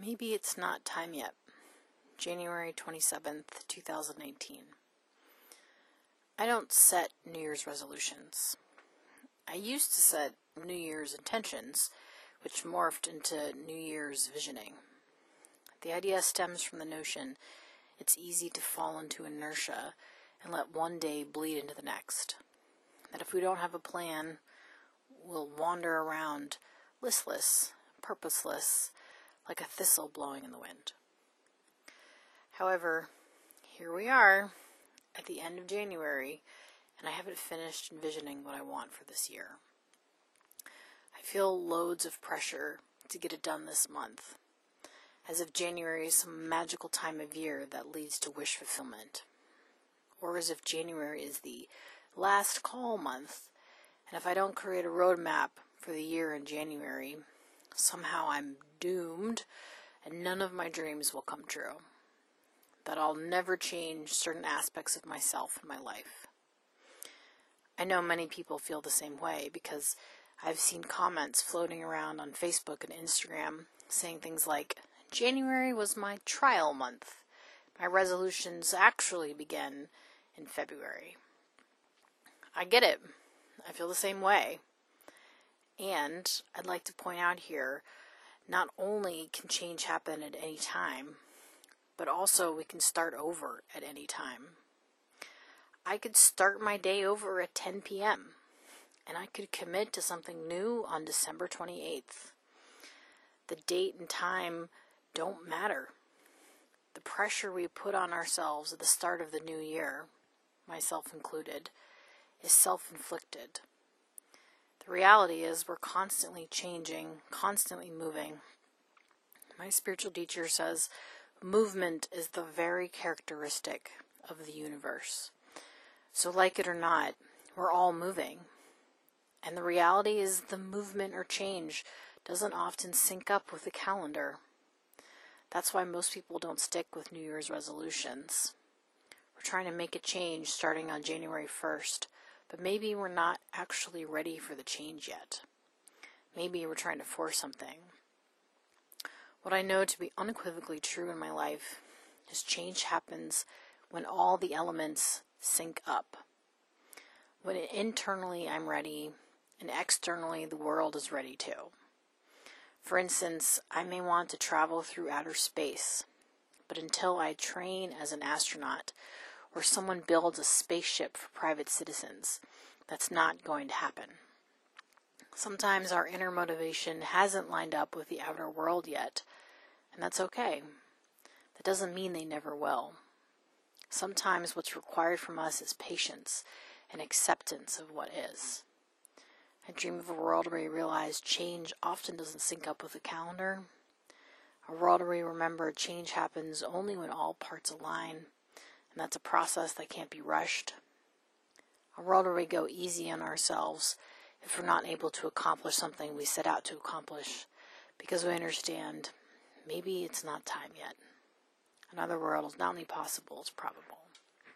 Maybe it's not time yet. January 27th, 2019. I don't set New Year's resolutions. I used to set New Year's intentions, which morphed into New Year's visioning. The idea stems from the notion it's easy to fall into inertia and let one day bleed into the next. That if we don't have a plan, we'll wander around listless, purposeless, like a thistle blowing in the wind. However, here we are at the end of January, and I haven't finished envisioning what I want for this year. I feel loads of pressure to get it done this month, as if January is some magical time of year that leads to wish fulfillment, or as if January is the last call month, and if I don't create a roadmap for the year in January, somehow I'm doomed and none of my dreams will come true. That I'll never change certain aspects of myself and my life. I know many people feel the same way because I've seen comments floating around on Facebook and Instagram saying things like, January was my trial month. My resolutions actually begin in February. I get it. I feel the same way. And I'd like to point out here not only can change happen at any time, but also we can start over at any time. I could start my day over at 10 p.m. and I could commit to something new on December 28th. The date and time don't matter. The pressure we put on ourselves at the start of the new year, myself included, is self inflicted. Reality is, we're constantly changing, constantly moving. My spiritual teacher says movement is the very characteristic of the universe. So, like it or not, we're all moving. And the reality is, the movement or change doesn't often sync up with the calendar. That's why most people don't stick with New Year's resolutions. We're trying to make a change starting on January 1st but maybe we're not actually ready for the change yet. Maybe we're trying to force something. What I know to be unequivocally true in my life is change happens when all the elements sync up. When internally I'm ready and externally the world is ready too. For instance, I may want to travel through outer space, but until I train as an astronaut or someone builds a spaceship for private citizens. That's not going to happen. Sometimes our inner motivation hasn't lined up with the outer world yet, and that's okay. That doesn't mean they never will. Sometimes what's required from us is patience and acceptance of what is. I dream of a world where we realize change often doesn't sync up with the calendar. A world where we remember change happens only when all parts align and that's a process that can't be rushed. A world where we go easy on ourselves if we're not able to accomplish something we set out to accomplish because we understand maybe it's not time yet. Another world is not only possible, it's probable.